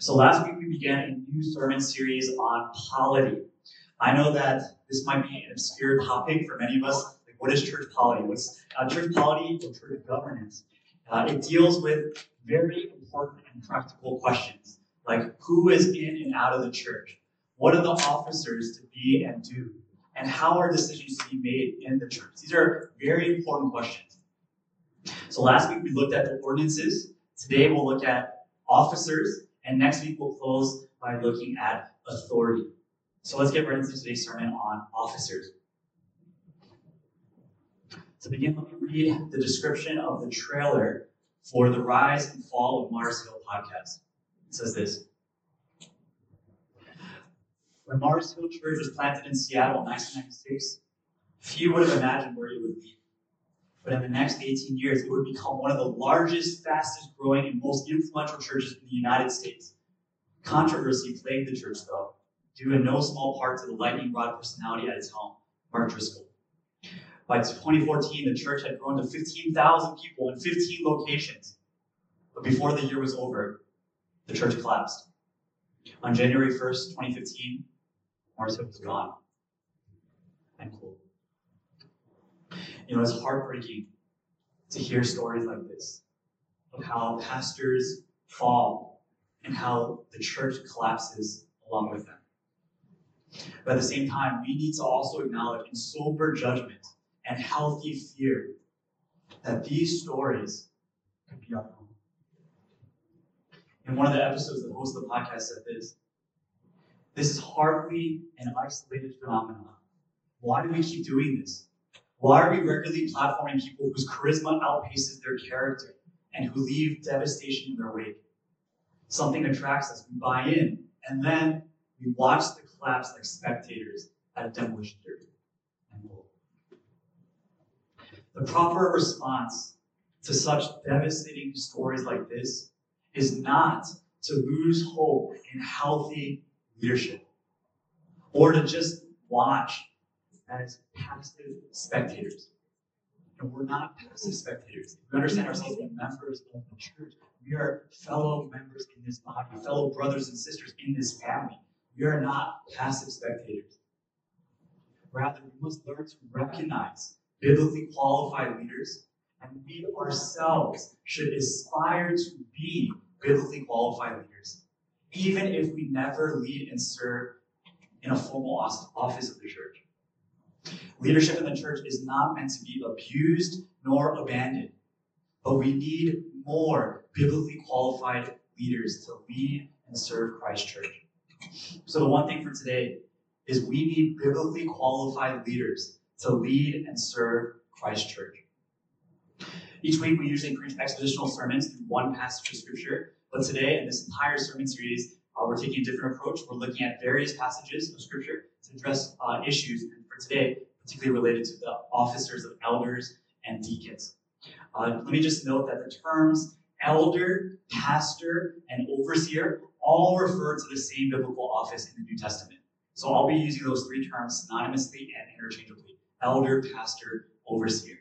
So last week we began a new sermon series on polity. I know that this might be an obscure topic for many of us. Like, what is church polity? What's uh, church polity or church governance? Uh, it deals with very important and practical questions, like who is in and out of the church? What are the officers to be and do? And how are decisions to be made in the church? These are very important questions. So last week we looked at the ordinances. Today we'll look at officers. And next week we'll close by looking at authority. So let's get right into today's sermon on officers. To begin, let me read the description of the trailer for the Rise and Fall of Mars Hill podcast. It says this When Mars Hill Church was planted in Seattle in 1996, few would have imagined where it would be. But in the next 18 years, it would become one of the largest, fastest growing, and most influential churches in the United States. Controversy plagued the church, though, due in no small part to the lightning rod personality at its helm, Mark Driscoll. By 2014, the church had grown to 15,000 people in 15 locations. But before the year was over, the church collapsed. On January 1st, 2015, Mars was gone. Cool. You know, it's heartbreaking to hear stories like this of how pastors fall and how the church collapses along with them. But at the same time, we need to also acknowledge in sober judgment and healthy fear that these stories could be our own. In one of the episodes, the host of the podcast said this This is hardly an isolated phenomenon. Why do we keep doing this? Why are we regularly platforming people whose charisma outpaces their character and who leave devastation in their wake? Something attracts us, we buy in, and then we watch the collapse like spectators at a demolition derby. The proper response to such devastating stories like this is not to lose hope in healthy leadership or to just watch as passive spectators. And we're not passive spectators. We understand ourselves as members of the church. We are fellow members in this body, fellow brothers and sisters in this family. We are not passive spectators. Rather, we must learn to recognize biblically qualified leaders, and we ourselves should aspire to be biblically qualified leaders, even if we never lead and serve in a formal office of the church. Leadership in the church is not meant to be abused nor abandoned, but we need more biblically qualified leaders to lead and serve Christ Church. So, the one thing for today is we need biblically qualified leaders to lead and serve Christ Church. Each week, we usually preach expositional sermons through one passage of Scripture, but today, in this entire sermon series, uh, we're taking a different approach. We're looking at various passages of Scripture to address uh, issues, and for today, particularly related to the officers of elders and deacons. Uh, let me just note that the terms elder, pastor, and overseer all refer to the same biblical office in the New Testament. So I'll be using those three terms synonymously and interchangeably elder, pastor, overseer.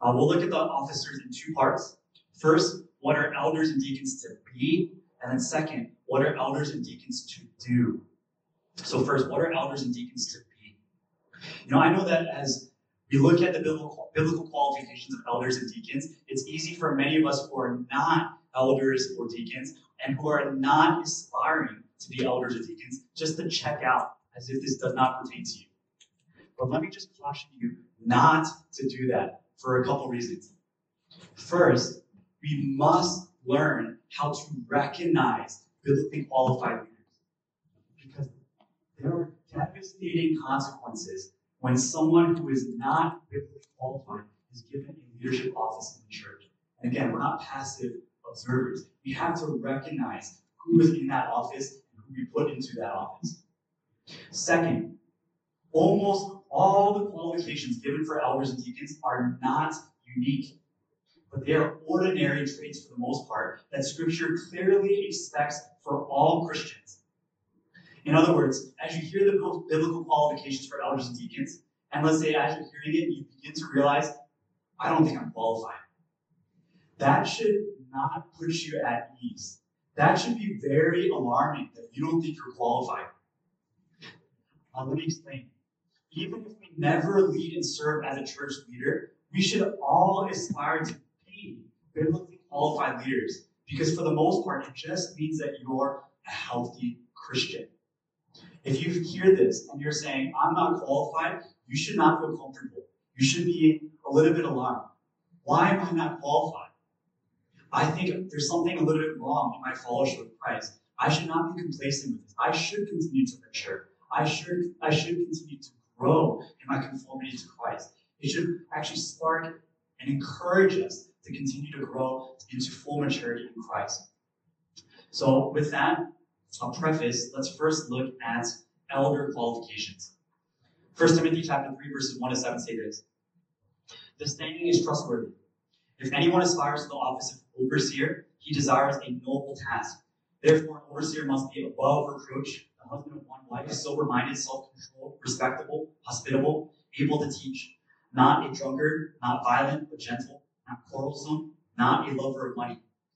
Uh, we'll look at the officers in two parts. First, what are elders and deacons to be? And then second, what are elders and deacons to do? So first, what are elders and deacons to? You know, I know that as we look at the biblical, biblical qualifications of elders and deacons, it's easy for many of us who are not elders or deacons and who are not aspiring to be elders or deacons just to check out as if this does not pertain to you. But let me just caution you not to do that for a couple reasons. First, we must learn how to recognize biblically qualified leaders because there are devastating consequences when someone who is not biblically qualified is given a leadership office in the church. And again, we're not passive observers. We have to recognize who is in that office and who we put into that office. Second, almost all the qualifications given for elders and deacons are not unique, but they are ordinary traits for the most part that Scripture clearly expects for all Christians. In other words, as you hear the biblical qualifications for elders and deacons, and let's say as you're hearing it, you begin to realize, I don't think I'm qualified. That should not put you at ease That should be very alarming that you don't think you're qualified. Uh, let me explain. Even if we never lead and serve as a church leader, we should all aspire to be biblically qualified leaders because, for the most part, it just means that you're a healthy Christian. If you hear this and you're saying, I'm not qualified, you should not feel comfortable. You should be a little bit alarmed. Why am I not qualified? I think there's something a little bit wrong in my fellowship with Christ. I should not be complacent with this. I should continue to mature. I should, I should continue to grow in my conformity to Christ. It should actually spark and encourage us to continue to grow into full maturity in Christ. So, with that, a preface, let's first look at elder qualifications. 1 Timothy chapter 3, verses 1 to 7 say this. The standing is trustworthy. If anyone aspires to the office of overseer, he desires a noble task. Therefore, an overseer must be above reproach, the husband of one wife, sober minded, self controlled, respectable, hospitable, able to teach, not a drunkard, not violent, but gentle, not quarrelsome, not a lover of money.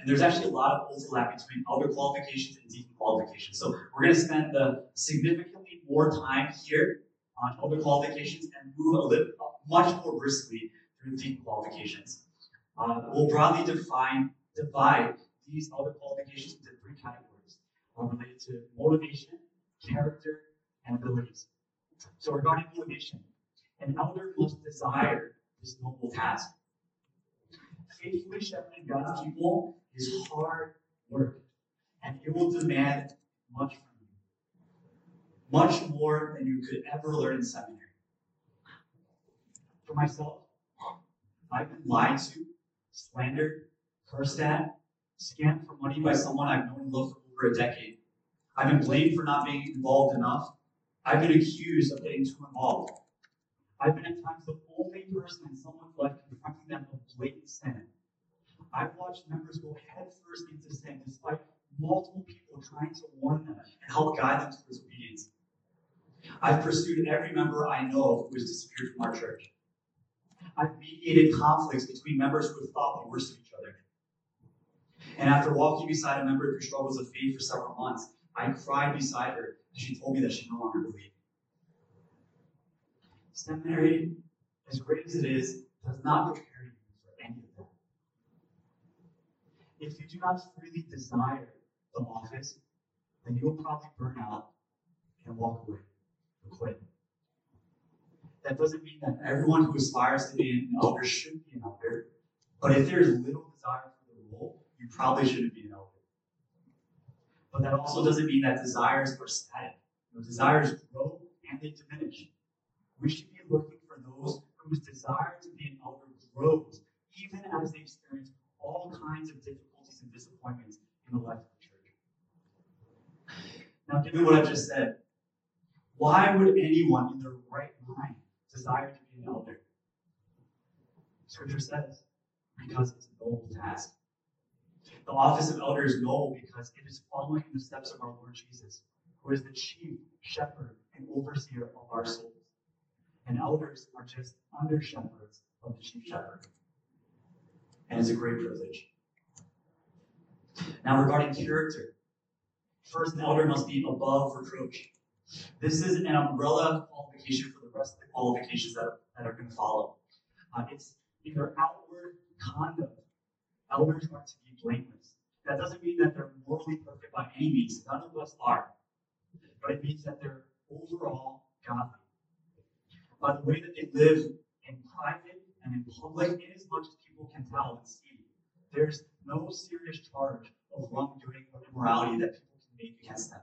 and there's actually a lot of overlap between elder qualifications and deacon qualifications. So we're going to spend the significantly more time here on elder qualifications and move a little much more briskly through deacon qualifications. Uh, we'll broadly define divide these elder qualifications into three categories uh, related to motivation, character, and abilities. So regarding motivation, an elder must desire this noble task. Faithfully shepherding God's people is hard work, and it will demand much from you. Much more than you could ever learn in seminary. For myself, I've been lied to, slandered, cursed at, scammed for money by someone I've known and loved for over a decade. I've been blamed for not being involved enough. I've been accused of getting too involved. I've been at times the only person in someone's life confronting them of blatant sin. I've watched members go headfirst into sin despite multiple people trying to warn them and help guide them towards obedience. I've pursued every member I know who has disappeared from our church. I've mediated conflicts between members who have thought the worst of each other. And after walking beside a member through struggles of faith for several months, I cried beside her as she told me that she no longer believed. Seminary, as great as it is, does not prepare you for any of that. If you do not freely desire the office, then you will probably burn out and walk away or quit. That doesn't mean that everyone who aspires to be an elder should be an elder, but if there's little desire for the role, you probably shouldn't be an elder. But that also doesn't mean that desires are static. You desires grow and they diminish. We should be looking for those whose desire to be an elder grows, even as they experience all kinds of difficulties and disappointments in the life of the church. Now, given what I've just said, why would anyone in their right mind desire to be an elder? Scripture says, because it's a noble task. The office of elder is noble because it is following in the steps of our Lord Jesus, who is the chief shepherd and overseer of our souls. And elders are just under shepherds of the chief shepherd. And it's a great privilege. Now, regarding character, first, an elder must be above reproach. This is an umbrella qualification for the rest of the qualifications that, that are going to follow. Uh, it's in their outward conduct. Elders are to be blameless. That doesn't mean that they're morally perfect by any means. None of us are. But it means that they're overall godly. By the way that they live in private and in public, in as much as people can tell and see, there's no serious charge of wrongdoing or immorality that people can make against them.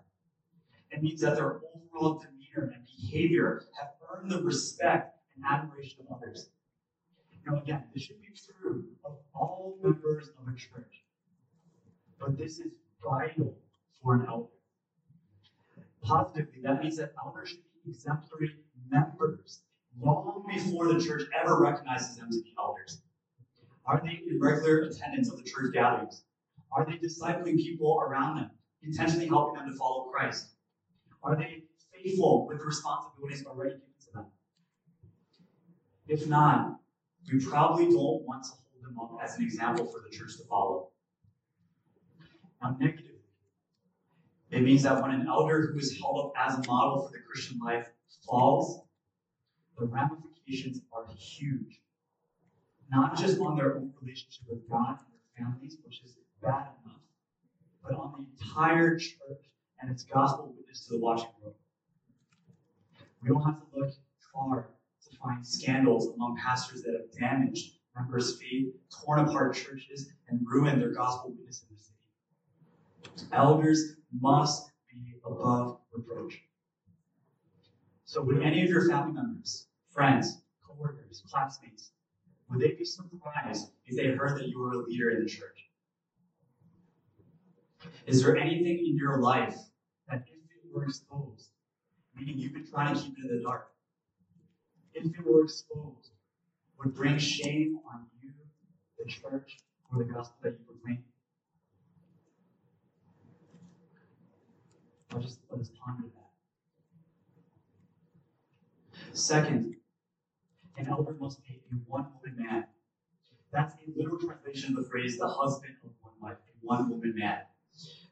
It means that their overall demeanor and behavior have earned the respect and admiration of others. Now, again, this should be true of all members of a church. But this is vital for an elder. Positively, that means that elders should be exemplary members long before the church ever recognizes them to be elders. Are they in regular attendance of the church gatherings? Are they discipling people around them, intentionally helping them to follow Christ? Are they faithful with the responsibilities already given to them? If not, we probably don't want to hold them up as an example for the church to follow. Now, negatively, it means that when an elder who is held up as a model for the Christian life falls, the ramifications are huge. Not just on their own relationship with God and their families, which is bad enough, but on the entire church and its gospel witness to the watching world. We don't have to look far to find scandals among pastors that have damaged members' faith, torn apart churches, and ruined their gospel witness in the city. Elders must be above reproach. So, would any of your family members, friends, coworkers, classmates, would they be surprised if they heard that you were a leader in the church? Is there anything in your life that, if it were exposed, meaning you've been trying to keep it in the dark, if it were exposed, would bring shame on you, the church, or the gospel that you proclaim? I'll just let us ponder that. Second, an elder must be a one woman man. That's a literal translation of the phrase the husband of one wife, a one woman man.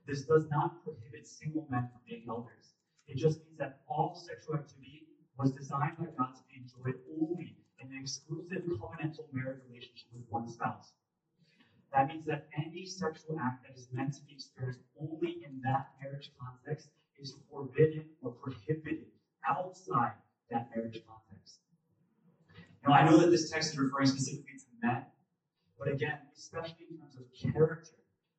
This does not prohibit single men from being elders. It just means that all sexual activity was designed by God to be enjoyed only in an exclusive covenantal marriage relationship with one spouse. That means that any sexual act that is meant to be experienced only in that marriage context is forbidden or prohibited outside that marriage context. Now, I know that this text is referring specifically to men, but again, especially in terms of character,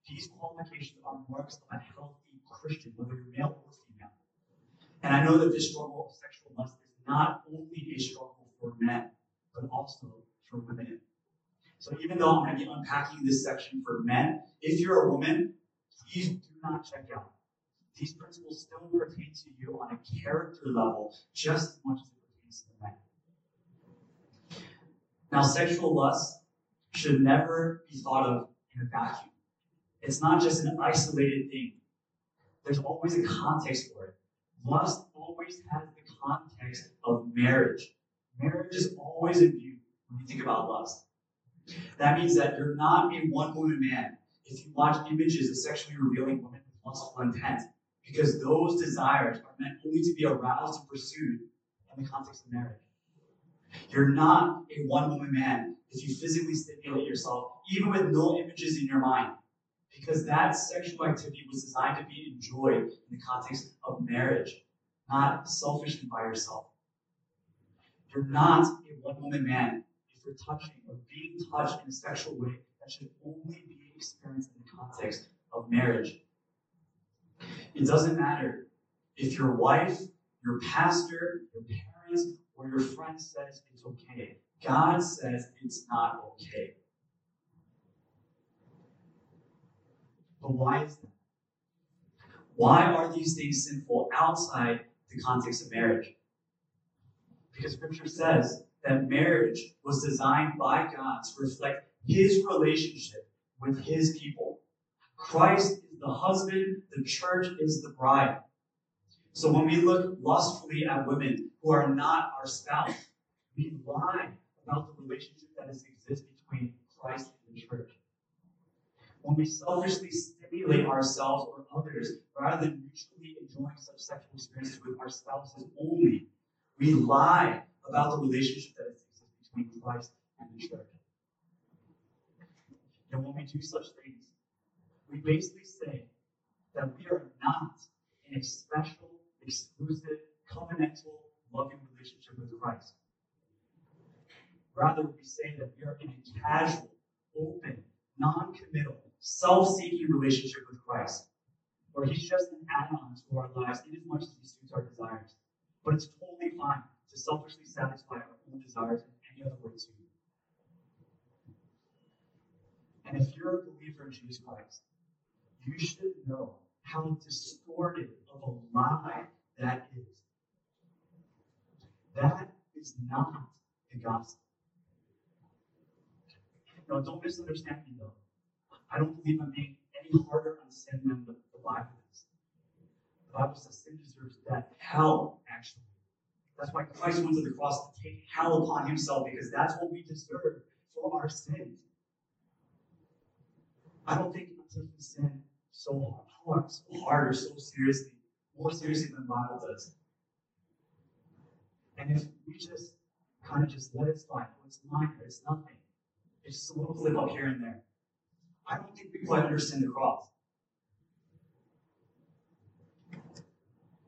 these qualifications are marks of a healthy Christian, whether you're male or female. And I know that this struggle of sexual lust is not only a struggle for men, but also for women. So even though I'm going to be unpacking this section for men, if you're a woman, please do not check out. These principles still pertain to you on a character level just as much as it pertains to the men. Now, sexual lust should never be thought of in a vacuum. It's not just an isolated thing. There's always a context for it. Lust always has the context of marriage. Marriage is always in view when you think about lust. That means that you're not a one woman man if you watch images of sexually revealing women with lustful intent, because those desires are meant only to be aroused and pursued in the context of marriage. You're not a one woman man if you physically stimulate yourself, even with no images in your mind, because that sexual activity was designed to be enjoyed in the context of marriage, not selfishly by yourself. You're not a one woman man if you're touching or being touched in a sexual way that should only be experienced in the context of marriage. It doesn't matter if your wife, your pastor, your parents, or your friend says it's okay. God says it's not okay. But why is that? Why are these things sinful outside the context of marriage? Because scripture says that marriage was designed by God to reflect his relationship with his people. Christ is the husband, the church is the bride. So when we look lustfully at women who are not our spouse, we lie about the relationship that exists between Christ and the church. When we selfishly stimulate ourselves or others rather than mutually enjoying such sexual experiences with our spouses only, we lie about the relationship that exists between Christ and the church. And when we do such things, we basically say that we are not in a special, exclusive, covenantal, loving relationship with Christ. Rather, we say that we are in a casual, open, non committal, self seeking relationship with Christ, where He's just an add on to our lives in as much as He suits our desires. But it's totally fine to selfishly satisfy our own desires in any other way too. And if you're a believer in Jesus Christ, you should know how distorted of a lie that is. That is not the gospel. No, don't misunderstand me though. I don't believe I'm being any harder on sin than the, the Bible is. The Bible says sin deserves death, hell, actually. That's why Christ went to the cross to take hell upon himself, because that's what we deserve for our sins. I don't think I'm taking sin so hard, so hard or so seriously, more seriously than the Bible does. And if we just kind of just let it slide, it's minor, it's nothing. It's just a little slip up here and there. I don't think quite understand the cross.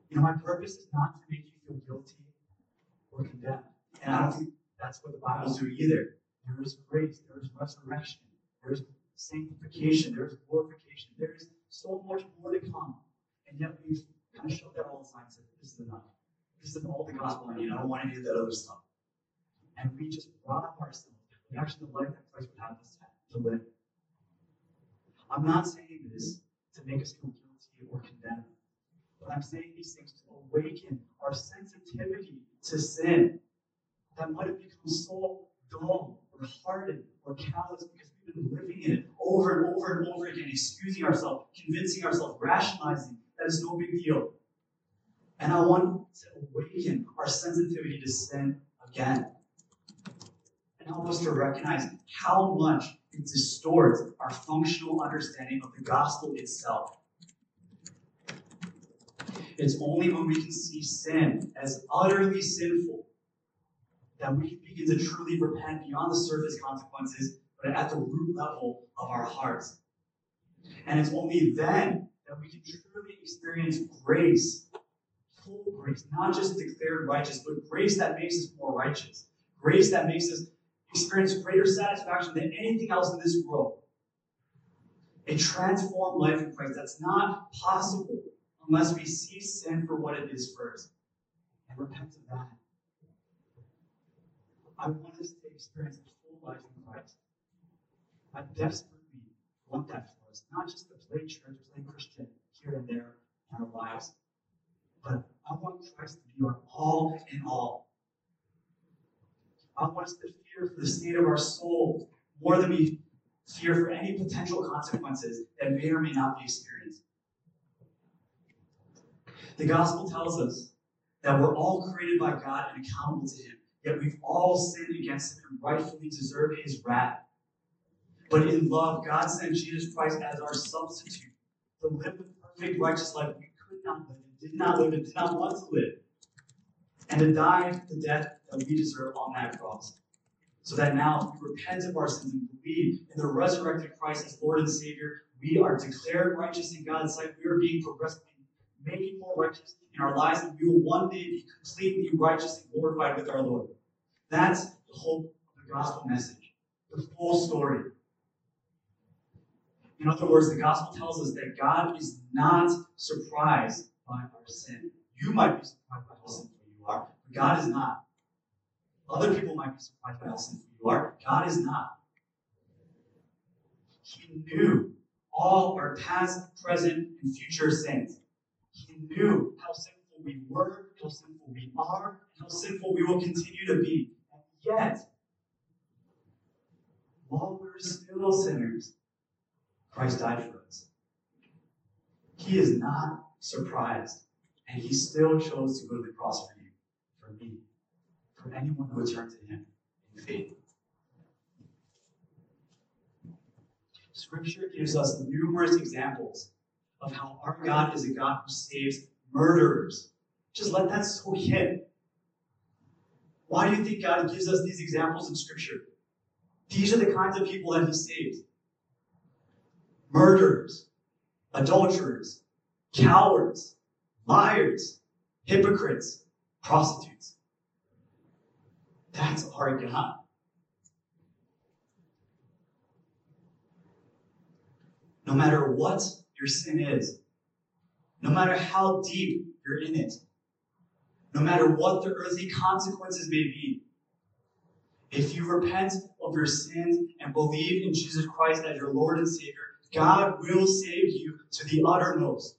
You know, my purpose is not to make you feel guilty or condemned. And I don't think that's what the Bible's doing either. There is grace, there is resurrection, there is sanctification, there is glorification, there is so much more to come. And yet we've kind of shoved that all aside and said, this is enough. This is all the gospel I need. I don't want any of that other stuff. And we just rob ourselves We actually the life that Christ would have us to live. I'm not saying this to make us feel guilty or condemned, but I'm saying these things to awaken our sensitivity to sin that might have become so dull or hardened or callous because we've been living in it over and over and over again, excusing ourselves, convincing ourselves, rationalizing that it's no big deal. And I want to awaken our sensitivity to sin again and help us to recognize how much it distorts our functional understanding of the gospel itself. It's only when we can see sin as utterly sinful that we can begin to truly repent beyond the surface consequences, but at the root level of our hearts. And it's only then that we can truly experience grace, full grace, not just declared righteous, but grace that makes us more righteous, grace that makes us experience greater satisfaction than anything else in this world. A transformed life in Christ that's not possible unless we see sin for what it is first and repent of that. I want us to experience a full life in Christ. I desperately want that for us, not just to play church, play Christian here and there in our lives, but I want Christ to be our all in all. I want us to fear for the state of our soul more than we fear for any potential consequences that may or may not be experienced. The gospel tells us that we're all created by God and accountable to Him, yet we've all sinned against Him and rightfully deserve His wrath. But in love, God sent Jesus Christ as our substitute to live the perfect righteous life we could not live, did not live, and did not want to live, and to die the death that we deserve on that cross. So that now, if we repent of our sins and believe in the resurrected Christ as Lord and Savior, we are declared righteous in God's sight. We are being progressively made more righteous in our lives, and we will one day be completely righteous and glorified with our Lord. That's the hope of the gospel message, the full story. In other words, the gospel tells us that God is not surprised by our sin. You might be surprised by how sinful you are, but God is not. Other people might be surprised by how sinful you are. God is not. He knew all our past, present, and future sins. He knew how sinful we were, how sinful we are, and how sinful we will continue to be. And yet, while we're still sinners, Christ died for us. He is not surprised, and he still chose to go to the cross for you, for me, for anyone who would turn to him in faith. Scripture gives us numerous examples of how our God is a God who saves murderers. Just let that soak in. Why do you think God gives us these examples in Scripture? These are the kinds of people that He saves murderers, adulterers, cowards, liars, hypocrites, prostitutes. That's our God. No matter what your sin is, no matter how deep you're in it, no matter what the earthly consequences may be, if you repent of your sins and believe in Jesus Christ as your Lord and Savior, God will save you to the uttermost.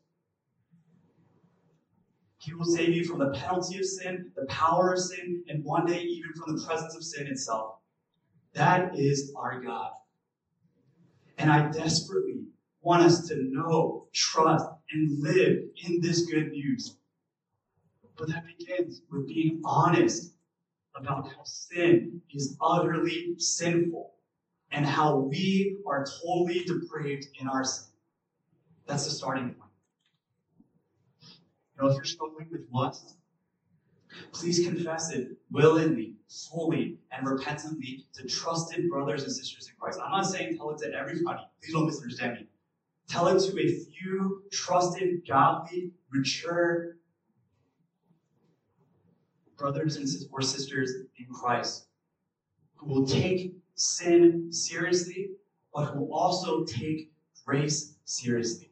He will save you from the penalty of sin, the power of sin, and one day even from the presence of sin itself. That is our God. And I desperately want us to know, trust, and live in this good news. But that begins with being honest about how sin is utterly sinful and how we are totally depraved in our sin. That's the starting point. If you're struggling with lust, please confess it willingly, fully, and repentantly to trusted brothers and sisters in Christ. I'm not saying tell it to everybody. Please don't misunderstand me. Tell it to a few trusted, godly, mature brothers and or sisters in Christ who will take sin seriously, but who also take grace seriously.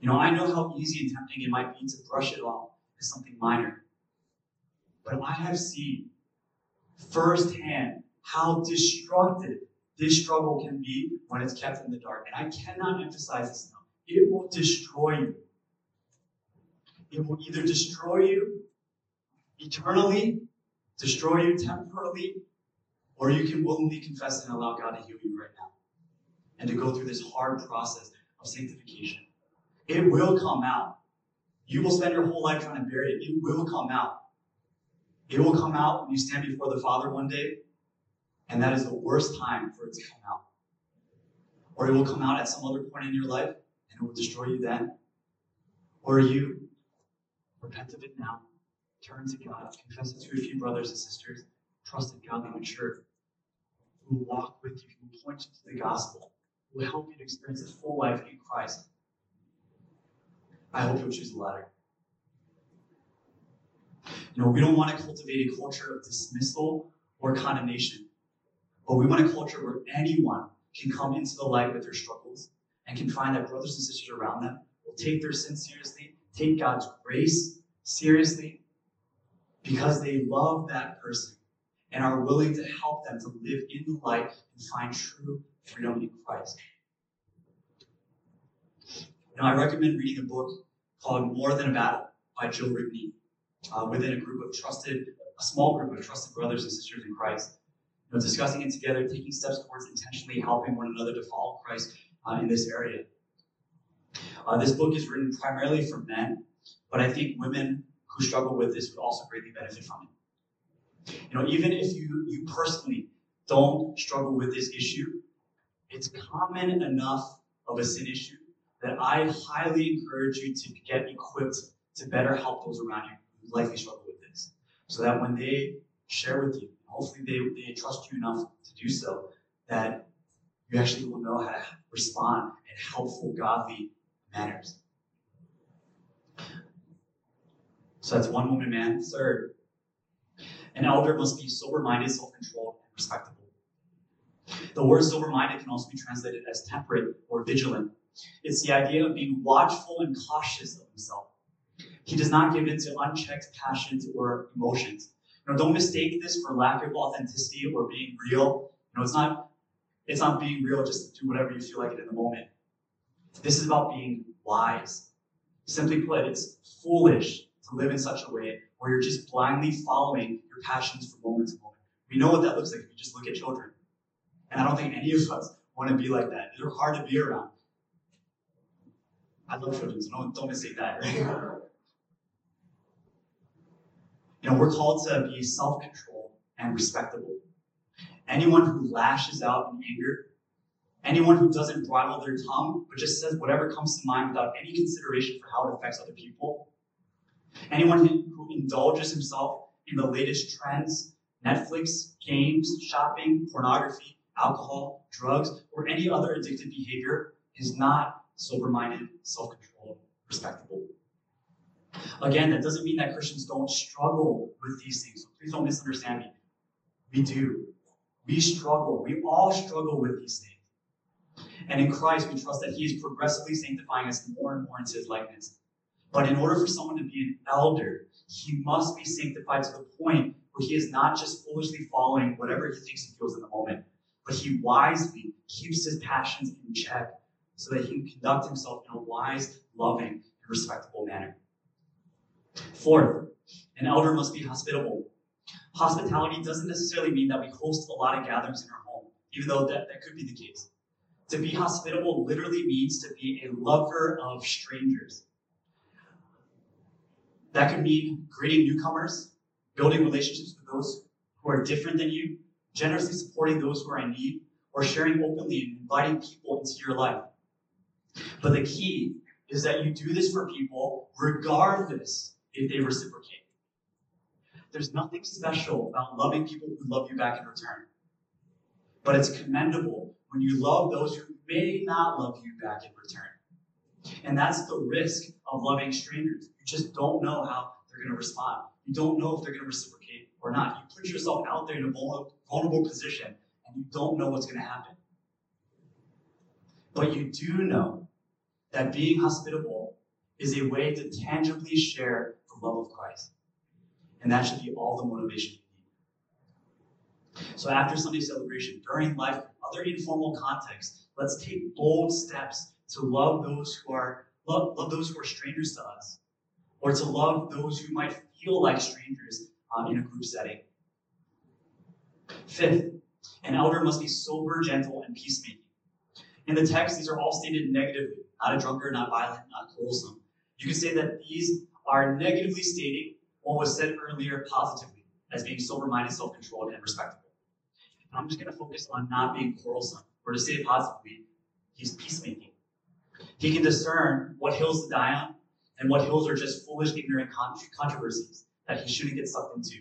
You know, I know how easy and tempting it might be to brush it off as something minor. But I have seen firsthand how destructive this struggle can be when it's kept in the dark. And I cannot emphasize this enough. It will destroy you. It will either destroy you eternally, destroy you temporarily, or you can willingly confess and allow God to heal you right now and to go through this hard process of sanctification. It will come out. You will spend your whole life trying to bury it. It will come out. It will come out when you stand before the Father one day, and that is the worst time for it to come out. Or it will come out at some other point in your life, and it will destroy you then. Or you repent of it now, turn to God, confess it to a few brothers and sisters, trust in God, and mature, who will walk with you, who will point you to the gospel, who will help you to experience a full life in Christ. I hope you'll choose the latter. You know, we don't want to cultivate a culture of dismissal or condemnation, but we want a culture where anyone can come into the light with their struggles and can find that brothers and sisters around them will take their sin seriously, take God's grace seriously, because they love that person and are willing to help them to live in the light and find true freedom in Christ. Now, I recommend reading a book called More Than a Battle by Jill Rigney uh, within a group of trusted, a small group of trusted brothers and sisters in Christ. You know, discussing it together, taking steps towards intentionally helping one another to follow Christ uh, in this area. Uh, this book is written primarily for men, but I think women who struggle with this would also greatly benefit from it. You know, even if you, you personally don't struggle with this issue, it's common enough of a sin issue that I highly encourage you to get equipped to better help those around you who likely struggle with this. So that when they share with you, hopefully they, they trust you enough to do so, that you actually will know how to respond in helpful, godly manners. So that's one woman man. Third, an elder must be sober minded, self controlled, and respectable. The word sober minded can also be translated as temperate or vigilant. It's the idea of being watchful and cautious of himself. He does not give in to unchecked passions or emotions. You know, don't mistake this for lack of authenticity or being real. You know, it's not it's not being real just do whatever you feel like it in the moment. This is about being wise. Simply put, it's foolish to live in such a way where you're just blindly following your passions from moment to moment. We know what that looks like if you just look at children. And I don't think any of us want to be like that. They're hard to be around. I love children, so don't, don't mistake that. You know, we're called to be self-controlled and respectable. Anyone who lashes out in anger, anyone who doesn't bridle their tongue, but just says whatever comes to mind without any consideration for how it affects other people, anyone who indulges himself in the latest trends, Netflix, games, shopping, pornography, alcohol, drugs, or any other addictive behavior is not sober minded, self controlled, respectable. Again, that doesn't mean that Christians don't struggle with these things. So please don't misunderstand me. We do. We struggle. We all struggle with these things. And in Christ, we trust that He is progressively sanctifying us more and more into His likeness. But in order for someone to be an elder, he must be sanctified to the point where he is not just foolishly following whatever he thinks he feels in the moment, but he wisely keeps his passions in check so that he can conduct himself in a wise, loving, and respectable manner. Fourth, an elder must be hospitable. Hospitality doesn't necessarily mean that we host a lot of gatherings in our home, even though that, that could be the case. To be hospitable literally means to be a lover of strangers. That could mean greeting newcomers, building relationships with those who are different than you, generously supporting those who are in need, or sharing openly and inviting people into your life. But the key is that you do this for people regardless if they reciprocate. There's nothing special about loving people who love you back in return. But it's commendable when you love those who may not love you back in return. And that's the risk of loving strangers. You just don't know how they're going to respond. You don't know if they're going to reciprocate or not. You put yourself out there in a vulnerable position and you don't know what's going to happen. But you do know that being hospitable is a way to tangibly share the love of Christ. And that should be all the motivation you need. So after Sunday celebration, during life, other informal contexts, let's take bold steps to love those who are love, love those who are strangers to us, or to love those who might feel like strangers um, in a group setting. Fifth, an elder must be sober, gentle, and peacemaking. In the text, these are all stated negatively not a drunkard, not violent, not quarrelsome. You can say that these are negatively stating what was said earlier positively, as being sober minded, self controlled, and respectable. I'm just going to focus on not being quarrelsome, or to say it positively, he's peacemaking. He can discern what hills to die on and what hills are just foolish, ignorant controversies that he shouldn't get sucked into.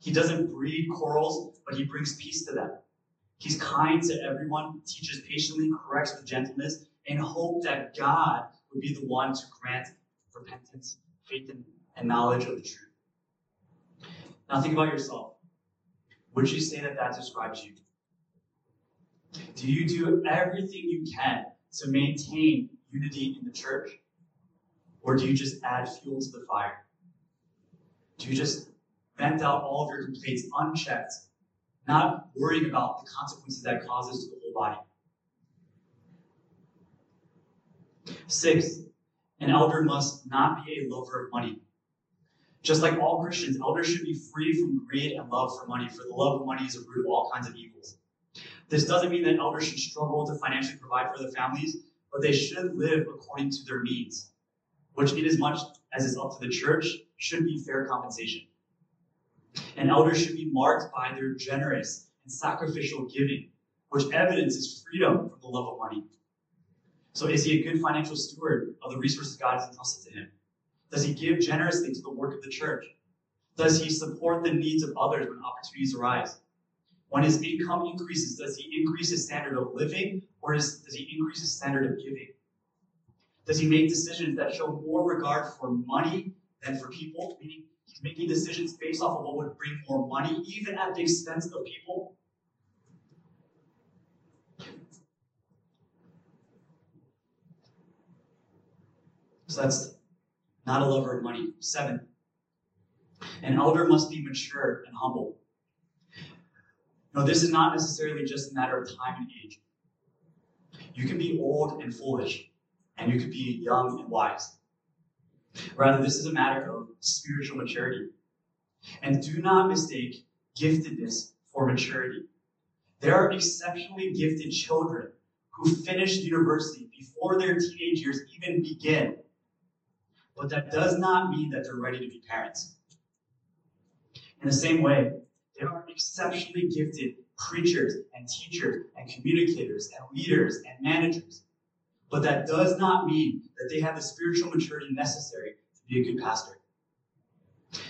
He doesn't breed quarrels, but he brings peace to them. He's kind to everyone, teaches patiently, corrects with gentleness, and hope that God would be the one to grant repentance, faith, and knowledge of the truth. Now think about yourself. Would you say that that describes you? Do you do everything you can to maintain unity in the church? Or do you just add fuel to the fire? Do you just vent out all of your complaints unchecked, not worrying about the consequences that causes to the whole body? Six, an elder must not be a lover of money. Just like all Christians, elders should be free from greed and love for money, for the love of money is a root of all kinds of evils. This doesn't mean that elders should struggle to financially provide for their families, but they should live according to their needs, which, inasmuch as is up to the church, should be fair compensation. And elders should be marked by their generous and sacrificial giving, which evidences freedom from the love of money. So, is he a good financial steward of the resources God has entrusted to him? Does he give generously to the work of the church? Does he support the needs of others when opportunities arise? When his income increases, does he increase his standard of living or does, does he increase his standard of giving? Does he make decisions that show more regard for money than for people? Meaning he's making decisions based off of what would bring more money, even at the expense of people? So that's not a lover of money. Seven, an elder must be mature and humble. No, this is not necessarily just a matter of time and age. You can be old and foolish, and you can be young and wise. Rather, this is a matter of spiritual maturity. And do not mistake giftedness for maturity. There are exceptionally gifted children who finish university before their teenage years even begin but that does not mean that they're ready to be parents. In the same way, there are exceptionally gifted preachers and teachers and communicators and leaders and managers. But that does not mean that they have the spiritual maturity necessary to be a good pastor.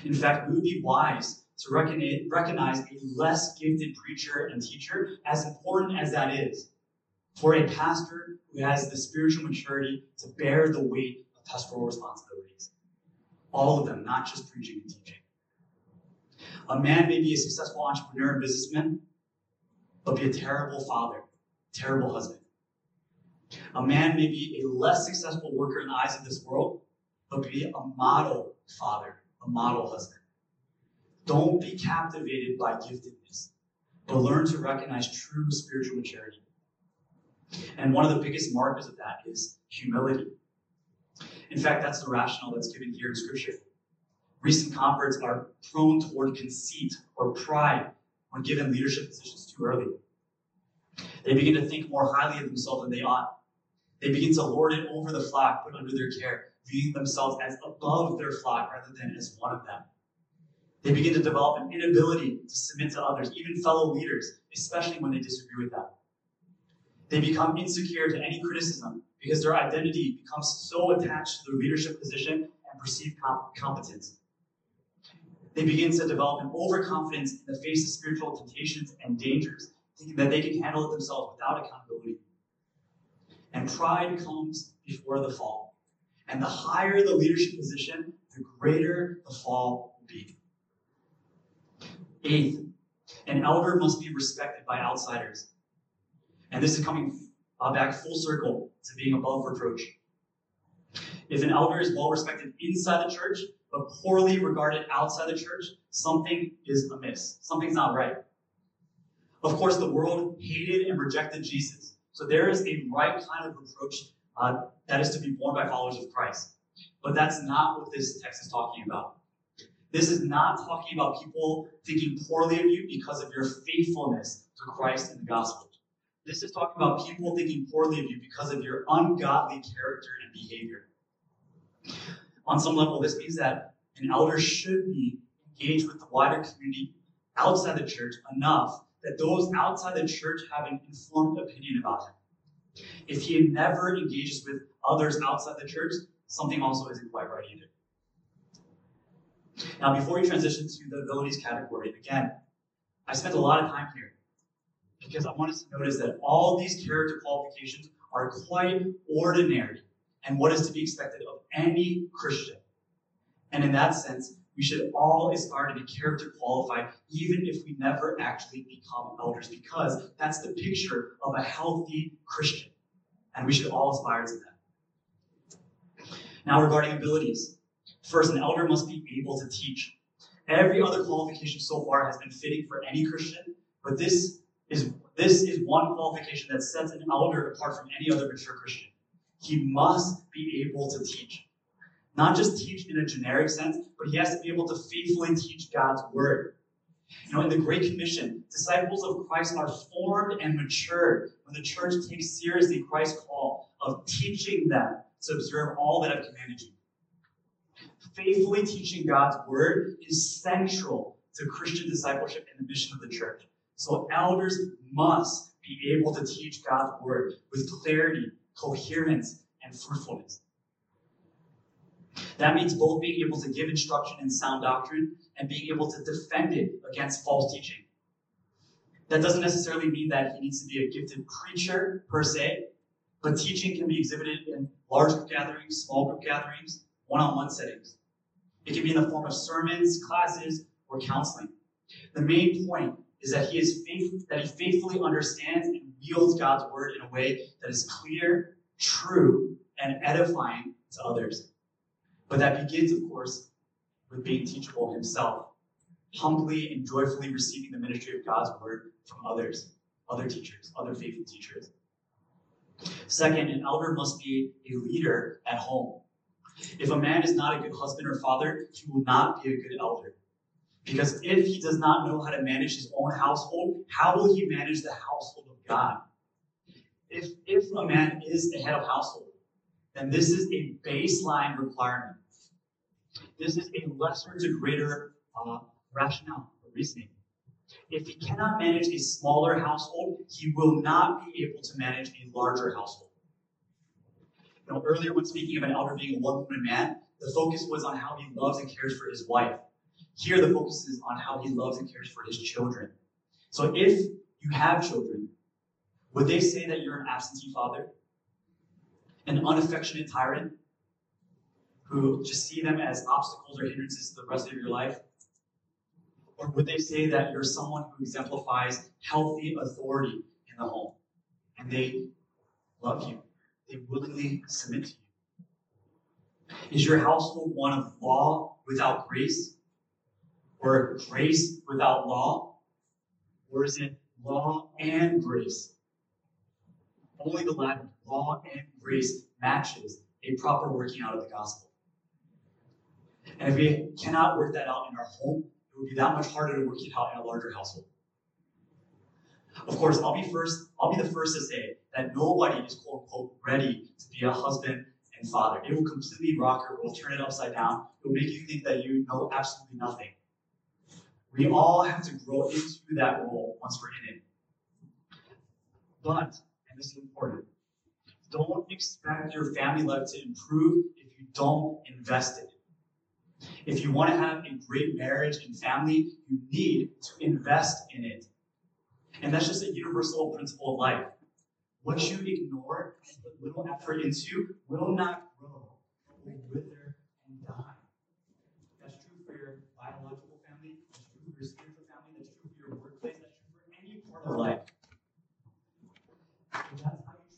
In fact, we would be wise to recognize a less gifted preacher and teacher, as important as that is, for a pastor who has the spiritual maturity to bear the weight pastoral responsibilities. All of them, not just preaching and teaching. A man may be a successful entrepreneur and businessman, but be a terrible father, terrible husband. A man may be a less successful worker in the eyes of this world, but be a model father, a model husband. Don't be captivated by giftedness, but learn to recognize true spiritual maturity. And one of the biggest markers of that is humility. In fact, that's the rationale that's given here in Scripture. Recent converts are prone toward conceit or pride when given leadership positions too early. They begin to think more highly of themselves than they ought. They begin to lord it over the flock put under their care, viewing themselves as above their flock rather than as one of them. They begin to develop an inability to submit to others, even fellow leaders, especially when they disagree with them. They become insecure to any criticism because their identity becomes so attached to their leadership position and perceived competence. They begin to develop an overconfidence in the face of spiritual temptations and dangers, thinking that they can handle it themselves without accountability. And pride comes before the fall. And the higher the leadership position, the greater the fall will be. Eighth, an elder must be respected by outsiders. And this is coming uh, back full circle to being above reproach. If an elder is well respected inside the church, but poorly regarded outside the church, something is amiss. Something's not right. Of course, the world hated and rejected Jesus. So there is a right kind of reproach uh, that is to be borne by followers of Christ. But that's not what this text is talking about. This is not talking about people thinking poorly of you because of your faithfulness to Christ and the gospel. This is talking about people thinking poorly of you because of your ungodly character and behavior. On some level, this means that an elder should be engaged with the wider community outside the church enough that those outside the church have an informed opinion about him. If he never engages with others outside the church, something also isn't quite right either. Now, before we transition to the abilities category, again, I spent a lot of time here because I want us to notice that all these character qualifications are quite ordinary and what is to be expected of any Christian. And in that sense, we should all aspire to be character qualified, even if we never actually become elders, because that's the picture of a healthy Christian. And we should all aspire to that. Now, regarding abilities, first, an elder must be able to teach. Every other qualification so far has been fitting for any Christian, but this is this is one qualification that sets an elder apart from any other mature Christian. He must be able to teach. Not just teach in a generic sense, but he has to be able to faithfully teach God's word. You know, in the Great Commission, disciples of Christ are formed and matured when the church takes seriously Christ's call of teaching them to observe all that I've commanded you. Faithfully teaching God's word is central to Christian discipleship and the mission of the church. So elders must be able to teach God's word with clarity, coherence, and fruitfulness. That means both being able to give instruction in sound doctrine and being able to defend it against false teaching. That doesn't necessarily mean that he needs to be a gifted preacher per se, but teaching can be exhibited in large group gatherings, small group gatherings, one on one settings. It can be in the form of sermons, classes, or counseling. The main point is that he is faith, that he faithfully understands and wields God's word in a way that is clear, true, and edifying to others. But that begins, of course, with being teachable himself, humbly and joyfully receiving the ministry of God's word from others, other teachers, other faithful teachers. Second, an elder must be a leader at home. If a man is not a good husband or father, he will not be a good elder. Because if he does not know how to manage his own household, how will he manage the household of God? If, if a man is the head of household, then this is a baseline requirement. This is a lesser to greater uh, rationale or reasoning. If he cannot manage a smaller household, he will not be able to manage a larger household. You know, earlier when speaking of an elder being a one-woman man, the focus was on how he loves and cares for his wife. Here, the focus is on how he loves and cares for his children. So if you have children, would they say that you're an absentee father? An unaffectionate tyrant? Who just see them as obstacles or hindrances to the rest of your life? Or would they say that you're someone who exemplifies healthy authority in the home? And they love you. They willingly submit to you. Is your household one of law without grace? Or grace without law? Or is it law and grace? Only the latter, law and grace, matches a proper working out of the gospel. And if we cannot work that out in our home, it would be that much harder to work it out in a larger household. Of course, I'll be first, I'll be the first to say that nobody is quote unquote ready to be a husband and father. It will completely rock your world, turn it upside down. It will make you think that you know absolutely nothing. We all have to grow into that role once we're in it. But, and this is important, don't expect your family life to improve if you don't invest in it. If you want to have a great marriage and family, you need to invest in it. And that's just a universal principle of life. What you ignore and put little effort into will not grow, will wither and die. That's true for your biological family, that's true for your spiritual family, that's true for your workplace, that's true for any part of life. So that's how you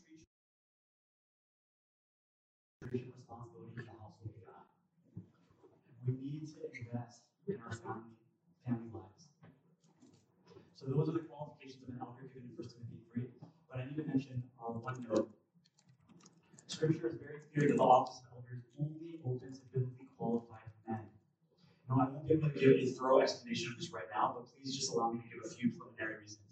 treat your responsibility in the household of God. We need to invest in our family, family lives. So those are the qualifications of an elder given in 1 Timothy 3. But I need to mention uh, one note. Scripture is very clear that the office of elder is only open to biblically qualified men. Now, I won't be able to give a thorough explanation of this right now, but please just allow me to give a few preliminary reasons.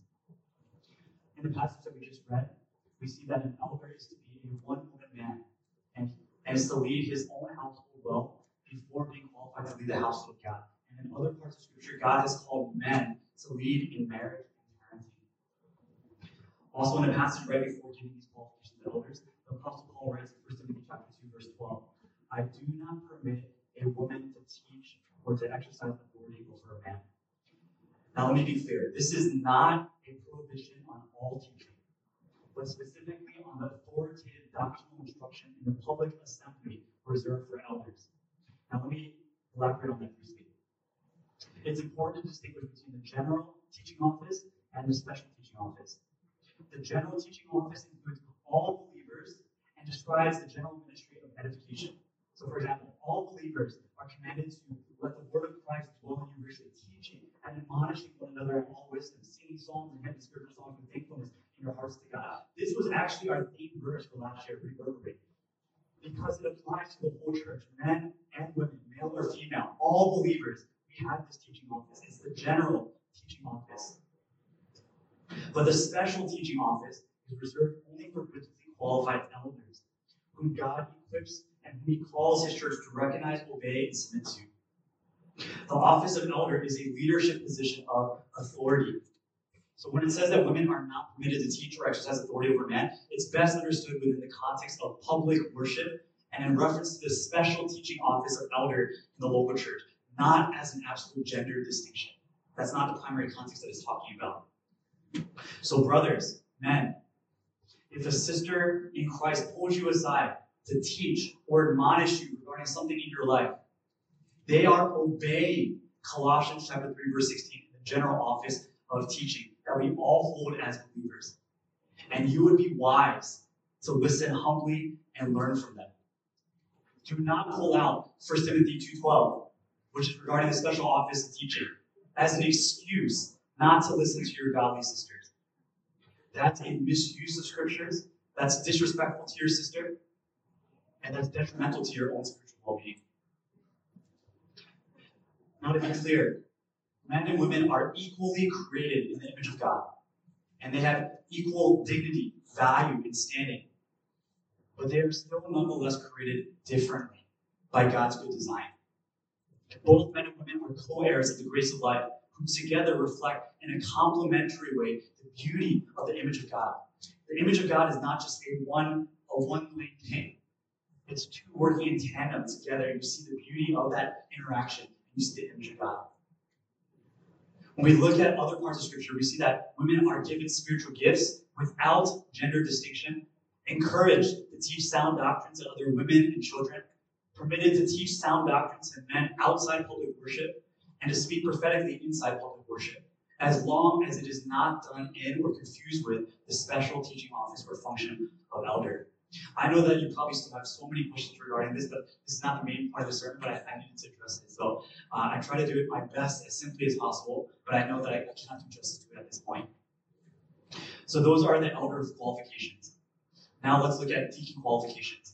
In the passage that we just read, we see that an elder is to be a one-woman man, and, is to lead his own household well before being qualified to lead the household of God. And in other parts of Scripture, God has called men to lead in marriage and parenting. Also, in the passage right before giving these qualifications to elders, the Apostle Paul writes in 1 Timothy chapter 2, verse 12, I do not permit a woman to teach or to exercise authority over a man. Now, let me be clear. This is not a prohibition on all teaching, but specifically on the authoritative doctrinal instruction in the public assembly reserved for elders. Now, let me elaborate on that briefly. It's important to distinguish between the general teaching office and the special teaching office. The general teaching office includes all believers and describes the general ministry of edification. So, for example, all believers are commanded to let the word of Christ dwell in you richly, teaching and admonishing one another in all wisdom, singing psalms and hymns, spiritual songs with thankfulness in your hearts to God. This was actually our theme verse for last year, Reverberate, because it applies to the whole church, men and women, male or female, all believers. We have this teaching office. It's the general teaching office. But the special teaching office is reserved only for biblically qualified elders, whom God equips and whom He calls His church to recognize, obey, and submit to. The office of an elder is a leadership position of authority. So when it says that women are not permitted to teach or exercise authority over men, it's best understood within the context of public worship and in reference to the special teaching office of elder in the local church, not as an absolute gender distinction. That's not the primary context that it's talking about. So, brothers, men, if a sister in Christ pulls you aside to teach or admonish you regarding something in your life, they are obeying Colossians chapter 3, verse 16, the general office of teaching that we all hold as believers. And you would be wise to listen humbly and learn from them. Do not pull out 1 Timothy 2.12, which is regarding the special office of teaching, as an excuse not to listen to your godly sisters. That's a misuse of scriptures. That's disrespectful to your sister. And that's detrimental to your own spiritual well being. Now, to be clear, men and women are equally created in the image of God, and they have equal dignity, value, and standing. But they are still nonetheless created differently by God's good design. Both men and women are co heirs of the grace of life, who together reflect in a complementary way the beauty of the image of God. The image of God is not just a one a one lane thing. It's two working in tandem together. You see the beauty of that interaction. You see the image of God. When we look at other parts of Scripture, we see that women are given spiritual gifts without gender distinction, encouraged to teach sound doctrine to other women and children, permitted to teach sound doctrine to men outside public worship, and to speak prophetically inside public worship, as long as it is not done in or confused with the special teaching office or function of elder. I know that you probably still have so many questions regarding this, but this is not the main part of the sermon, but I, I needed to address it. So uh, I try to do it my best as simply as possible, but I know that I, I cannot do justice to it at this point. So those are the elder qualifications. Now let's look at deacon qualifications.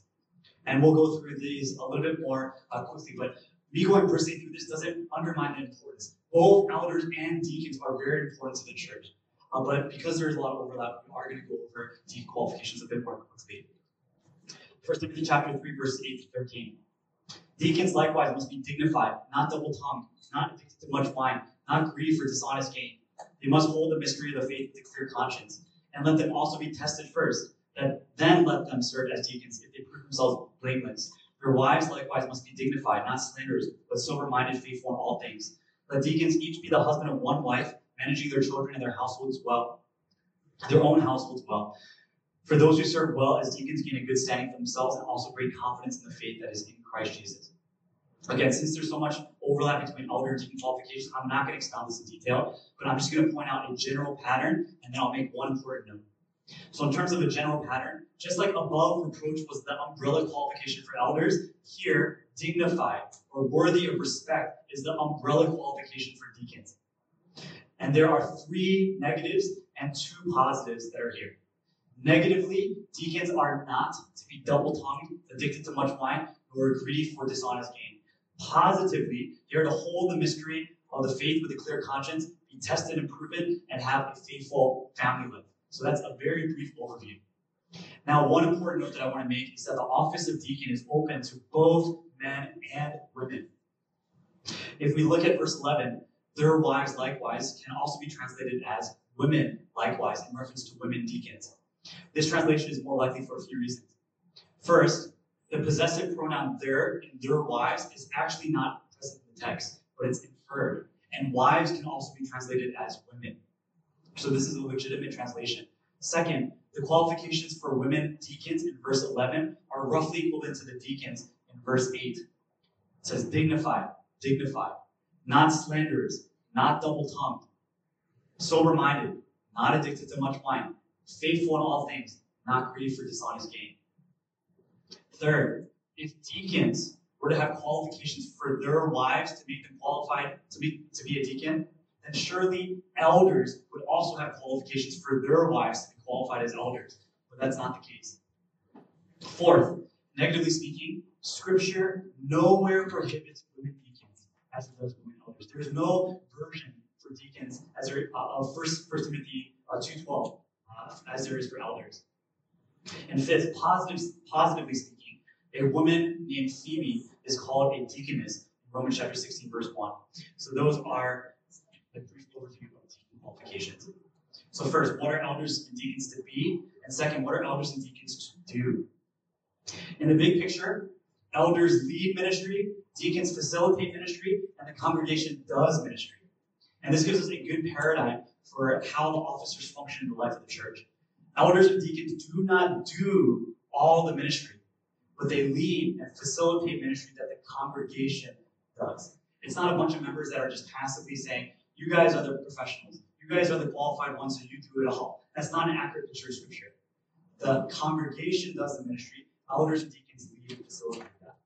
And we'll go through these a little bit more uh, quickly, but me going personally through this doesn't undermine the importance. Both elders and deacons are very important to the church. Uh, but because there's a lot of overlap, we are going to go over deacon qualifications a bit more quickly. First Timothy chapter 3, verse 8 to 13. Deacons likewise must be dignified, not double-tongued, not addicted to much wine, not greedy for dishonest gain. They must hold the mystery of the faith with a clear conscience, and let them also be tested first, that then let them serve as deacons if they prove themselves blameless. Their wives likewise must be dignified, not slanderers, but sober-minded, faithful in all things. Let deacons each be the husband of one wife, managing their children and their households well, their own households well. For those who serve well as deacons gain a good standing for themselves and also great confidence in the faith that is in Christ Jesus. Again, since there's so much overlap between elder and deacon qualifications, I'm not going to expound this in detail, but I'm just going to point out a general pattern and then I'll make one important note. So, in terms of a general pattern, just like above reproach was the umbrella qualification for elders, here, dignified or worthy of respect is the umbrella qualification for deacons. And there are three negatives and two positives that are here. Negatively, deacons are not to be double tongued, addicted to much wine, nor greedy for dishonest gain. Positively, they are to hold the mystery of the faith with a clear conscience, be tested and proven, and have a faithful family life. So that's a very brief overview. Now, one important note that I want to make is that the office of deacon is open to both men and women. If we look at verse 11, their wives likewise can also be translated as women likewise in reference to women deacons. This translation is more likely for a few reasons. First, the possessive pronoun their and their wives is actually not present in the text, but it's inferred. And wives can also be translated as women. So this is a legitimate translation. Second, the qualifications for women deacons in verse 11 are roughly equivalent to the deacons in verse 8. It says dignified, dignified, not slanderers, not double-tongued, sober-minded, not addicted to much wine, faithful in all things, not greedy for dishonest gain. Third, if deacons were to have qualifications for their wives to make them qualified to be, to be a deacon, then surely elders would also have qualifications for their wives to be qualified as elders. But that's not the case. Fourth, negatively speaking, Scripture nowhere prohibits women deacons as it does women elders. There is no version for deacons as there uh, of First First Timothy uh, two twelve uh, as there is for elders. And fifth, positive, positively speaking, a woman named Phoebe is called a deaconess in Romans chapter 16, verse 1. So those are a brief overview of qualifications. So first, what are elders and deacons to be? And second, what are elders and deacons to do? In the big picture, elders lead ministry, deacons facilitate ministry, and the congregation does ministry. And this gives us a good paradigm for how the officers function in the life of the church. Elders and deacons do not do all the ministry, but they lead and facilitate ministry that the congregation does. It's not a bunch of members that are just passively saying, You guys are the professionals. You guys are the qualified ones, so you do it all. That's not an accurate picture of Scripture. The congregation does the ministry, elders and deacons lead and facilitate that.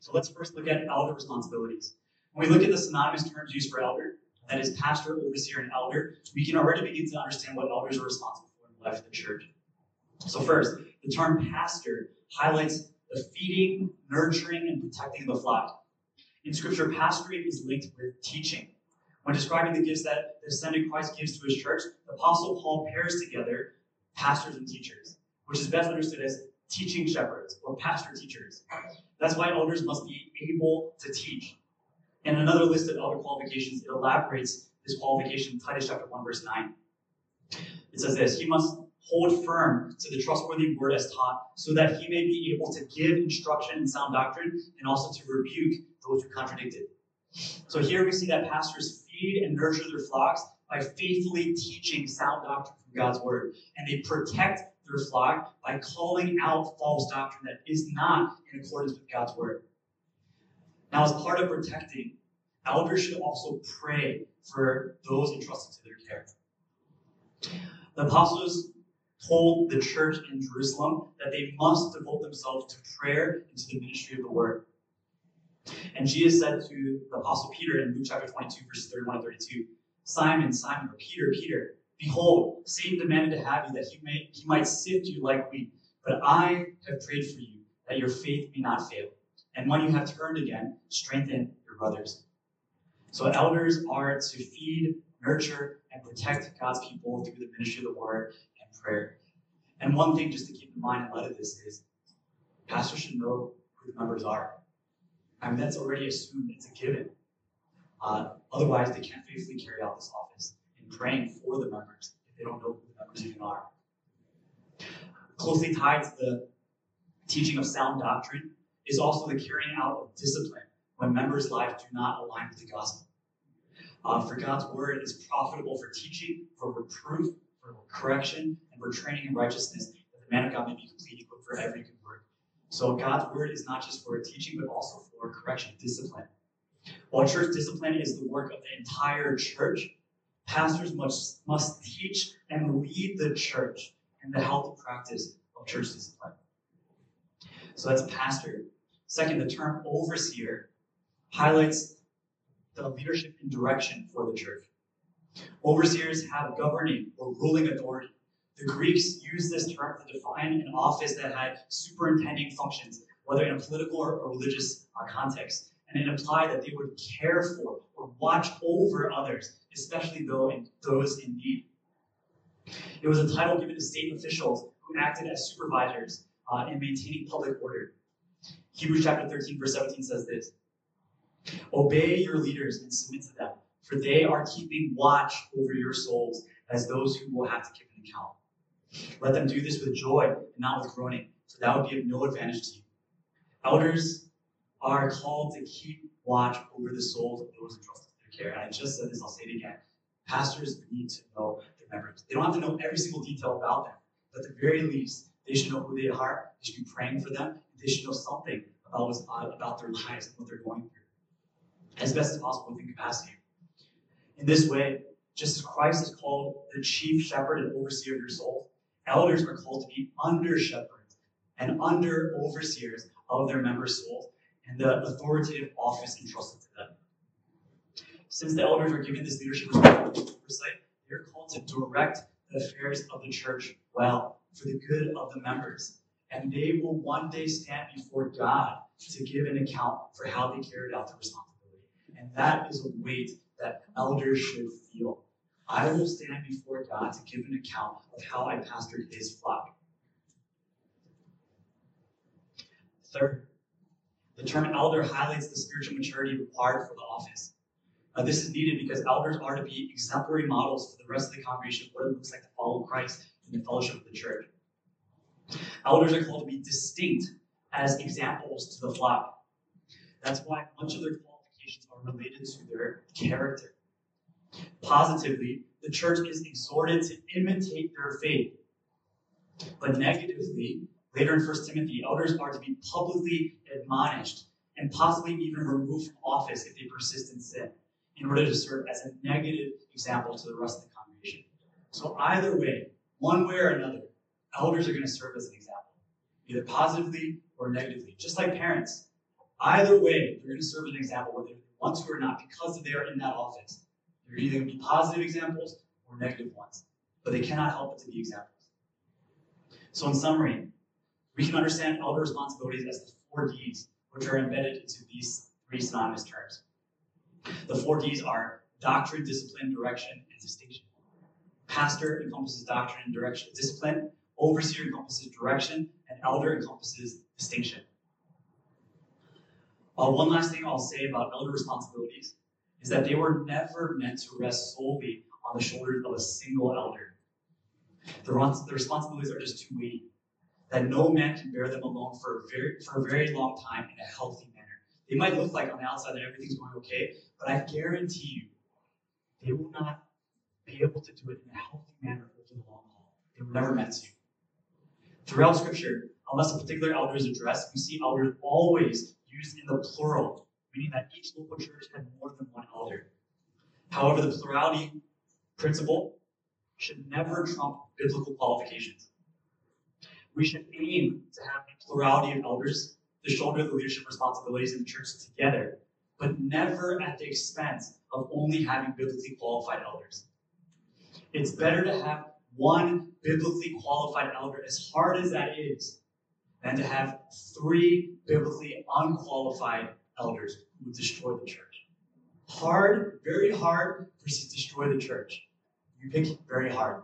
So let's first look at elder responsibilities. When we look at the synonymous terms used for elder, that is pastor, overseer, and elder, we can already begin to understand what elders are responsible for in the life of the church. So first, the term pastor highlights the feeding, nurturing, and protecting of the flock. In Scripture, pastoring is linked with teaching. When describing the gifts that the ascended Christ gives to his church, the Apostle Paul pairs together pastors and teachers, which is best understood as teaching shepherds or pastor teachers. That's why elders must be able to teach. In another list of elder qualifications, it elaborates this qualification Titus chapter 1, verse 9. It says this He must hold firm to the trustworthy word as taught, so that he may be able to give instruction in sound doctrine and also to rebuke those who contradict it. So here we see that pastors feed and nurture their flocks by faithfully teaching sound doctrine from God's word, and they protect their flock by calling out false doctrine that is not in accordance with God's word. Now, as part of protecting, elders should also pray for those entrusted to their care. The apostles told the church in Jerusalem that they must devote themselves to prayer and to the ministry of the word. And Jesus said to the apostle Peter in Luke chapter 22, verses 31 and 32, Simon, Simon, or Peter, Peter, behold, Satan demanded to have you that he, may, he might sift you like wheat. But I have prayed for you that your faith may not fail. And when you have turned again, strengthen your brothers. So elders are to feed, nurture, and protect God's people through the ministry of the word and prayer. And one thing just to keep in mind in light of this is pastors should know who the members are. I mean, that's already assumed, it's a given. Uh, otherwise, they can't faithfully carry out this office in praying for the members if they don't know who the members even are. Closely tied to the teaching of sound doctrine is also the carrying out of discipline when members' lives do not align with the gospel. Uh, for God's word is profitable for teaching, for reproof, for correction, and for training in righteousness, that the man of God may be complete, equipped for every good. So God's word is not just for teaching, but also for correction, discipline. While church discipline is the work of the entire church, pastors must, must teach and lead the church in the healthy practice of church discipline. So that's pastor. Second, the term overseer highlights the leadership and direction for the church. Overseers have governing or ruling authority. The Greeks used this term to define an office that had superintending functions, whether in a political or religious uh, context. And it implied that they would care for or watch over others, especially those in need. It was a title given to state officials who acted as supervisors uh, in maintaining public order. Hebrews chapter 13, verse 17 says this Obey your leaders and submit to them, for they are keeping watch over your souls as those who will have to give an account. Let them do this with joy and not with groaning, for that would be of no advantage to you. Elders are called to keep watch over the souls of those entrusted to their care. And I just said this, I'll say it again. Pastors need to know their members. They don't have to know every single detail about them, but at the very least, they should know who they are. They should be praying for them. They should know something about, about their lives and what they're going through as best as possible within capacity. In this way, just as Christ is called the chief shepherd and overseer of your soul, elders are called to be under shepherds and under overseers of their members' souls and the authoritative office entrusted to them. Since the elders are given this leadership oversight, they're called to direct the affairs of the church well for the good of the members. And they will one day stand before God to give an account for how they carried out their responsibility. And that is a weight that elders should feel. I will stand before God to give an account of how I pastored his flock. Third, the term elder highlights the spiritual maturity required for the office. This is needed because elders are to be exemplary models for the rest of the congregation of what it looks like to follow Christ in the fellowship of the church. Elders are called to be distinct as examples to the flock. That's why much of their qualifications are related to their character. Positively, the church is exhorted to imitate their faith. But negatively, later in 1 Timothy, elders are to be publicly admonished and possibly even removed from office if they persist in sin, in order to serve as a negative example to the rest of the congregation. So, either way, one way or another, elders are going to serve as an example, either positively or negatively. Just like parents, either way, they're going to serve as an example, whether they want to or not, because they are in that office. They're either going to be positive examples or negative ones, but they cannot help but to be examples. So, in summary, we can understand elder responsibilities as the four D's, which are embedded into these three synonymous terms. The four D's are doctrine, discipline, direction, and distinction. Pastor encompasses doctrine and direction, discipline. Overseer encompasses direction, and elder encompasses distinction. Uh, one last thing I'll say about elder responsibilities is that they were never meant to rest solely on the shoulders of a single elder. The, the responsibilities are just too weighty, that no man can bear them alone for a, very, for a very long time in a healthy manner. They might look like on the outside that everything's going okay, but I guarantee you, they will not be able to do it in a healthy manner over the long haul. They were never meant to. Throughout Scripture, unless a particular elder is addressed, we see elders always used in the plural, meaning that each local church had more than one elder. However, the plurality principle should never trump biblical qualifications. We should aim to have a plurality of elders to shoulder the leadership responsibilities in the church together, but never at the expense of only having biblically qualified elders. It's better to have one biblically qualified elder, as hard as that is, than to have three biblically unqualified elders who would destroy the church. Hard, very hard versus destroy the church. You pick very hard.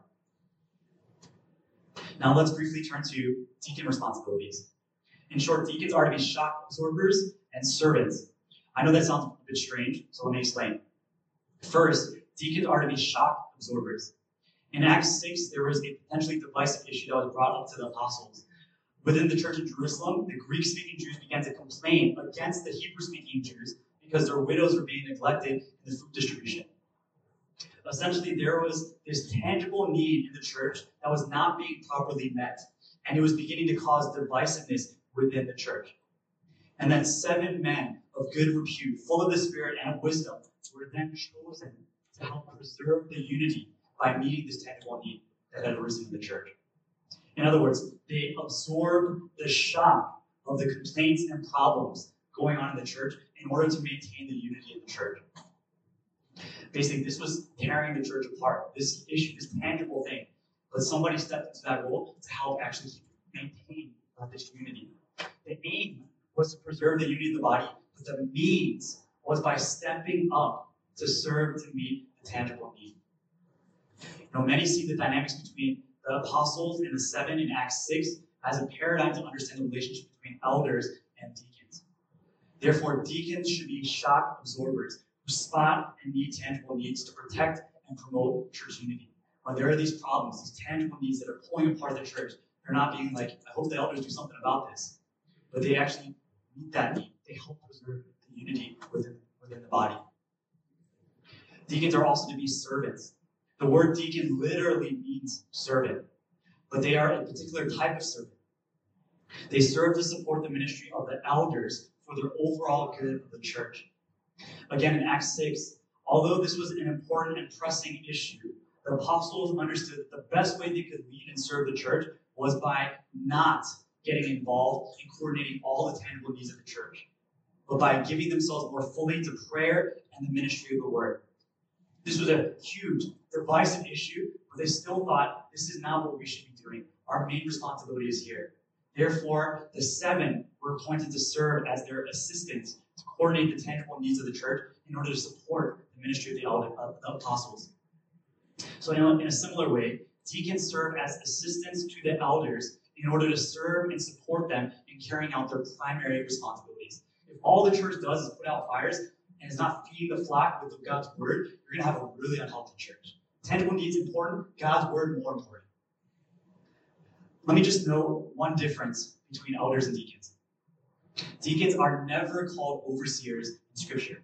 Now let's briefly turn to deacon responsibilities. In short, deacons are to be shock absorbers and servants. I know that sounds a bit strange, so let me explain. First, deacons are to be shock absorbers. In Acts 6, there was a potentially divisive issue that was brought up to the apostles. Within the church of Jerusalem, the Greek speaking Jews began to complain against the Hebrew speaking Jews because their widows were being neglected in the food distribution. Essentially, there was this tangible need in the church that was not being properly met, and it was beginning to cause divisiveness within the church. And then seven men of good repute, full of the Spirit and of wisdom, were then chosen to help preserve the unity by meeting this tangible need that had arisen in the church. In other words, they absorb the shock of the complaints and problems going on in the church in order to maintain the unity of the church. Basically, this was tearing the church apart. This issue, this tangible thing. But somebody stepped into that role to help actually maintain this unity. The aim was to preserve the unity of the body, but the means was by stepping up to serve to meet the tangible need. You know, many see the dynamics between the apostles and the seven in Acts 6 as a paradigm to understand the relationship between elders and deacons. Therefore, deacons should be shock absorbers who spot and meet tangible needs to protect and promote church unity. When there are these problems, these tangible needs that are pulling apart the church, they're not being like, I hope the elders do something about this. But they actually meet that need. They help preserve the unity within, within the body. Deacons are also to be servants. The word deacon literally means servant, but they are a particular type of servant. They serve to support the ministry of the elders for the overall good of the church. Again, in Acts 6, although this was an important and pressing issue, the apostles understood that the best way they could lead and serve the church was by not getting involved in coordinating all the tangible needs of the church, but by giving themselves more fully to prayer and the ministry of the word. This was a huge, divisive issue, but they still thought this is not what we should be doing. Our main responsibility is here. Therefore, the seven were appointed to serve as their assistants to coordinate the tangible needs of the church in order to support the ministry of the, apostles. So, in a, in a similar way, deacons serve as assistants to the elders in order to serve and support them in carrying out their primary responsibilities. If all the church does is put out fires and is not feeding the flock with God's word, you're going to have a really unhealthy church. Tangible needs important, God's word more important. Let me just note one difference between elders and deacons. Deacons are never called overseers in Scripture.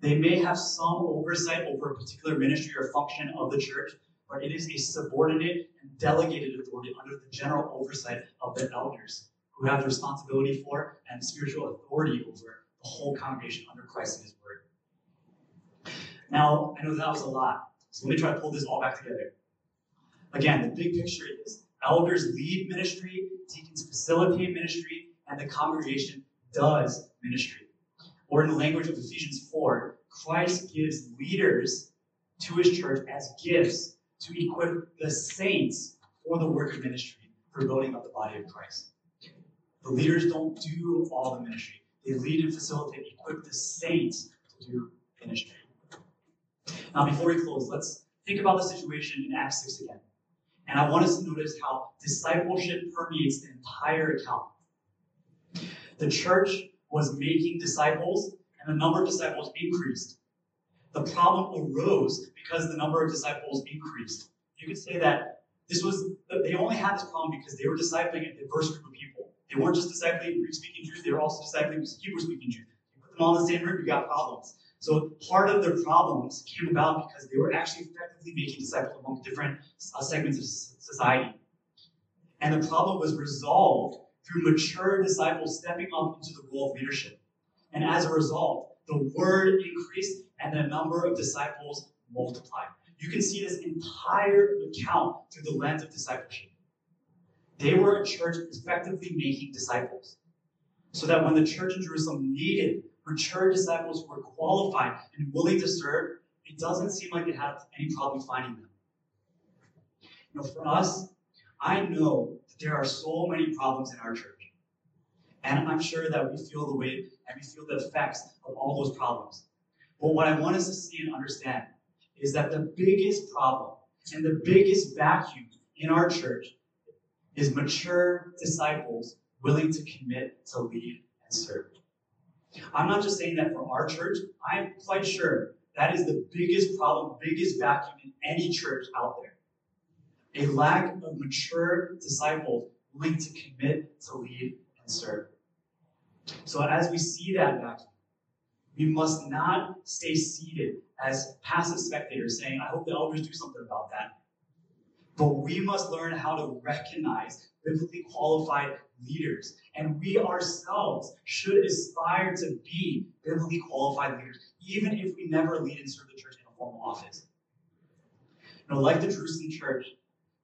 They may have some oversight over a particular ministry or function of the church, but it is a subordinate and delegated authority under the general oversight of the elders, who have the responsibility for and spiritual authority over the whole congregation under Christ and His Word. Now, I know that was a lot, so let me try to pull this all back together. Again, the big picture is elders lead ministry, deacons facilitate ministry, and the congregation does ministry. Or in the language of Ephesians 4, Christ gives leaders to his church as gifts to equip the saints for the work of ministry, for building up the body of Christ. The leaders don't do all the ministry. They lead and facilitate, equip the saints to do ministry. Now, before we close, let's think about the situation in Acts 6 again. And I want us to notice how discipleship permeates the entire account. The church was making disciples, and the number of disciples increased. The problem arose because the number of disciples increased. You could say that this was, they only had this problem because they were discipling a diverse group of people. They weren't just discipling Greek speaking Jews, they were also discipling Hebrew speaking Jews. You put them all in the same room, you got problems. So part of their problems came about because they were actually effectively making disciples among different uh, segments of society. And the problem was resolved through mature disciples stepping up into the role of leadership. And as a result, the word increased and the number of disciples multiplied. You can see this entire account through the lens of discipleship. They were a church effectively making disciples. So that when the church in Jerusalem needed mature disciples who were qualified and willing to serve, it doesn't seem like they had any problem finding them. You know, for us, I know that there are so many problems in our church. And I'm sure that we feel the weight and we feel the effects of all those problems. But what I want us to see and understand is that the biggest problem and the biggest vacuum in our church is mature disciples willing to commit to lead and serve. I'm not just saying that for our church, I'm quite sure that is the biggest problem, biggest vacuum in any church out there. A lack of mature disciples willing to commit to lead and serve. So as we see that vacuum, we must not stay seated as passive spectators saying, I hope the elders do something about that. But we must learn how to recognize biblically qualified leaders. And we ourselves should aspire to be biblically qualified leaders, even if we never lead and serve the church in a formal office. You know, like the Jerusalem church,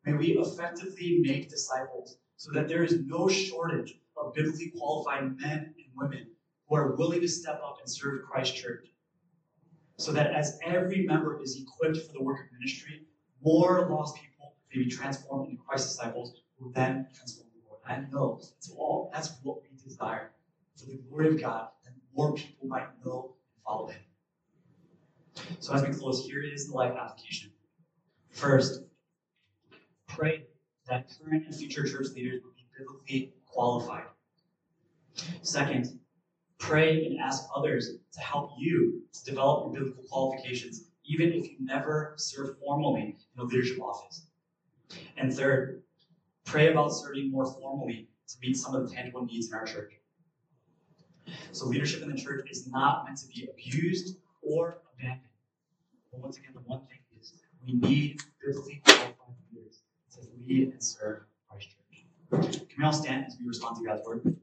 may we effectively make disciples so that there is no shortage of biblically qualified men and women who are willing to step up and serve Christ Church. So that as every member is equipped for the work of ministry, more lost people may be transformed into Christ disciples who then transform the world. I know that's all that's what we desire for the glory of God, that more people might know and follow Him. So as we close, here is the life application. First, pray that current and future church leaders will be biblically qualified. Second, pray and ask others to help you to develop your biblical qualifications, even if you never serve formally in a leadership office. And third, pray about serving more formally to meet some of the tangible needs in our church. So, leadership in the church is not meant to be abused or abandoned. But once again, the one thing is we need biblically qualified leaders to lead and serve Christ Church. Can we all stand as we respond to God's word?